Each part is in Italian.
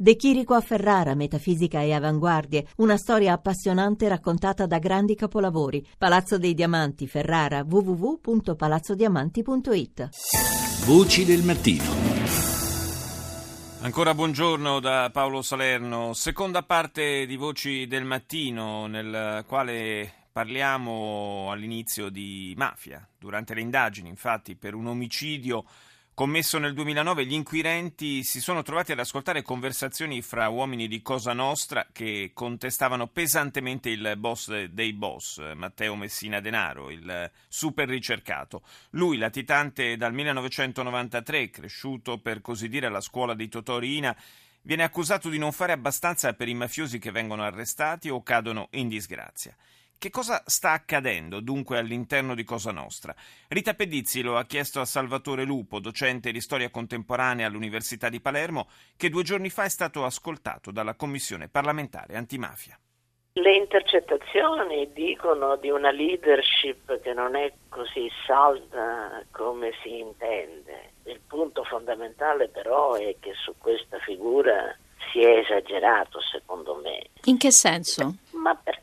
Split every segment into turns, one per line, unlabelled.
De Chirico a Ferrara, metafisica e avanguardie, una storia appassionante raccontata da grandi capolavori. Palazzo dei Diamanti, Ferrara, www.palazzodiamanti.it.
Voci del mattino.
Ancora buongiorno da Paolo Salerno, seconda parte di Voci del Mattino nel quale parliamo all'inizio di mafia. Durante le indagini, infatti, per un omicidio commesso nel 2009, gli inquirenti si sono trovati ad ascoltare conversazioni fra uomini di Cosa Nostra che contestavano pesantemente il boss dei boss, Matteo Messina Denaro, il super ricercato. Lui, latitante dal 1993, cresciuto per così dire alla scuola di Totò Riina, viene accusato di non fare abbastanza per i mafiosi che vengono arrestati o cadono in disgrazia. Che cosa sta accadendo dunque all'interno di Cosa Nostra? Rita Pedizzi lo ha chiesto a Salvatore Lupo, docente di storia contemporanea all'Università di Palermo, che due giorni fa è stato ascoltato dalla Commissione parlamentare antimafia.
Le intercettazioni dicono di una leadership che non è così salda come si intende. Il punto fondamentale però è che su questa figura si è esagerato, secondo me.
In che senso?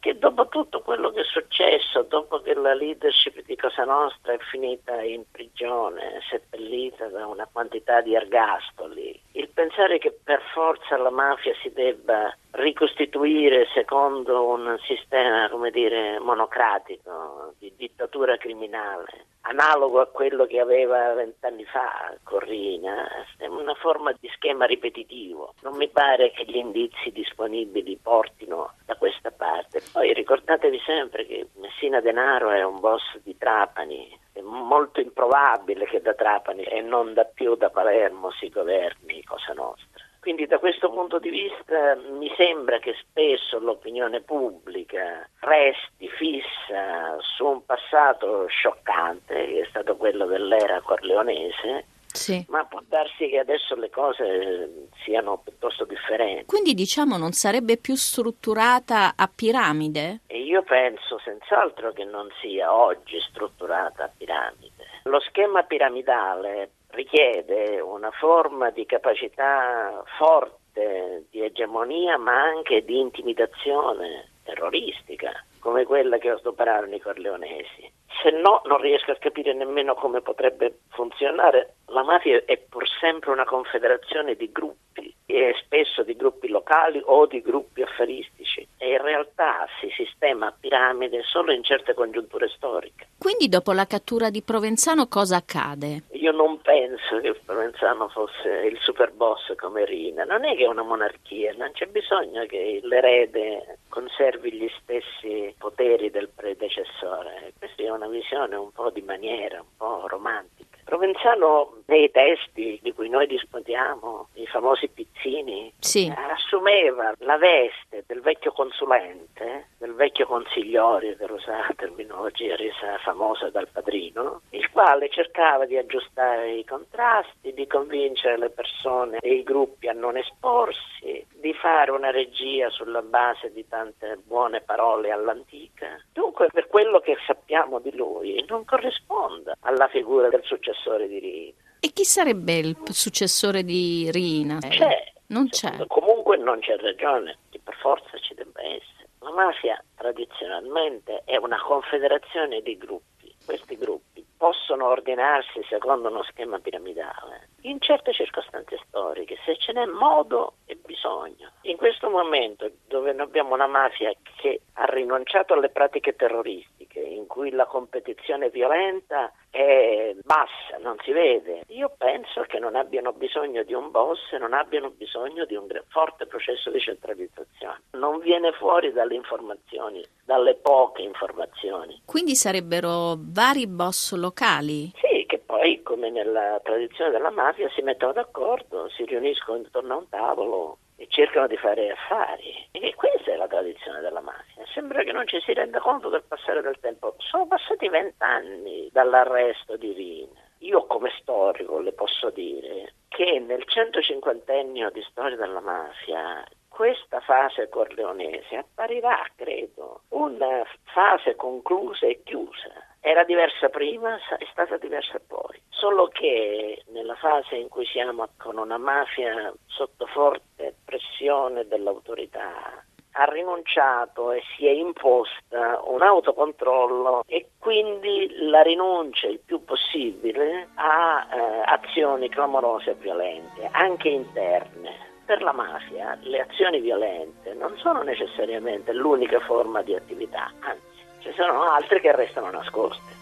Perché dopo tutto quello che è successo, dopo che la leadership di Cosa Nostra è finita in prigione, seppellita da una quantità di ergastoli, il pensare che per forza la mafia si debba ricostituire secondo un sistema, come dire, monocratico, di dittatura criminale, analogo a quello che aveva vent'anni fa Corrina, è una forma di schema ripetitivo. Non mi pare che gli indizi disponibili portino da questa parte. Poi ricordatevi sempre che Messina Denaro è un boss di Trapani, molto improbabile che da Trapani e non da più da Palermo si governi Cosa Nostra. Quindi da questo punto di vista mi sembra che spesso l'opinione pubblica resti fissa su un passato scioccante, che è stato quello dell'era corleonese, sì. ma può darsi che adesso le cose siano piuttosto differenti.
Quindi diciamo non sarebbe più strutturata a piramide?
Io penso senz'altro che non sia oggi strutturata a piramide. Lo schema piramidale richiede una forma di capacità forte di egemonia ma anche di intimidazione terroristica come quella che adoperarono i corleonesi. Se no non riesco a capire nemmeno come potrebbe funzionare. La mafia è pur sempre una confederazione di gruppi e spesso di gruppi locali o di gruppi affaristici e in realtà si sistema a piramide solo in certe congiunture storiche.
Quindi dopo la cattura di Provenzano cosa accade?
Io non penso che Provenzano fosse il super boss come Rina, non è che è una monarchia, non c'è bisogno che l'erede conservi gli stessi poteri del predecessore, questa è una visione un po' di maniera, un po' romantica. Provenzano nei testi di cui noi disponiamo, i famosi pizzini, sì. assumeva la veste del vecchio consulente, del vecchio consigliore, per usare la terminologia resa famosa dal padrino, il quale cercava di aggiustare i contrasti, di convincere le persone e i gruppi a non esporsi, di fare una regia sulla base di tante buone parole all'antica. Dunque, per quello che sappiamo di lui, non corrisponde alla figura del successore di Rina.
E chi sarebbe il successore di Rina?
C'è.
Non c'è.
Comunque non c'è ragione che per forza ci debba essere. La mafia tradizionalmente è una confederazione di gruppi. Questi gruppi possono ordinarsi secondo uno schema piramidale in certe circostanze storiche, se ce n'è modo bisogno. In questo momento dove abbiamo una mafia che ha rinunciato alle pratiche terroristiche, in cui la competizione violenta è bassa, non si vede, io penso che non abbiano bisogno di un boss, non abbiano bisogno di un forte processo di centralizzazione. Non viene fuori dalle informazioni, dalle poche informazioni.
Quindi sarebbero vari boss locali?
Sì, che poi, come nella tradizione della mafia, si mettono d'accordo, si riuniscono intorno a un tavolo e cercano di fare affari. E questa è la tradizione della mafia. Sembra che non ci si renda conto del passare del tempo. Sono passati vent'anni dall'arresto di Rina. Io come storico le posso dire che nel 150ennio di storia della mafia questa fase corleonese apparirà, credo, una fase conclusa e chiusa. Era diversa prima, è stata diversa poi. Solo che nella fase in cui siamo con una mafia sotto forte pressione, decisione dell'autorità ha rinunciato e si è imposta un autocontrollo e quindi la rinuncia il più possibile a eh, azioni clamorose e violente, anche interne. Per la mafia le azioni violente non sono necessariamente l'unica forma di attività, anzi ci sono altre che restano nascoste.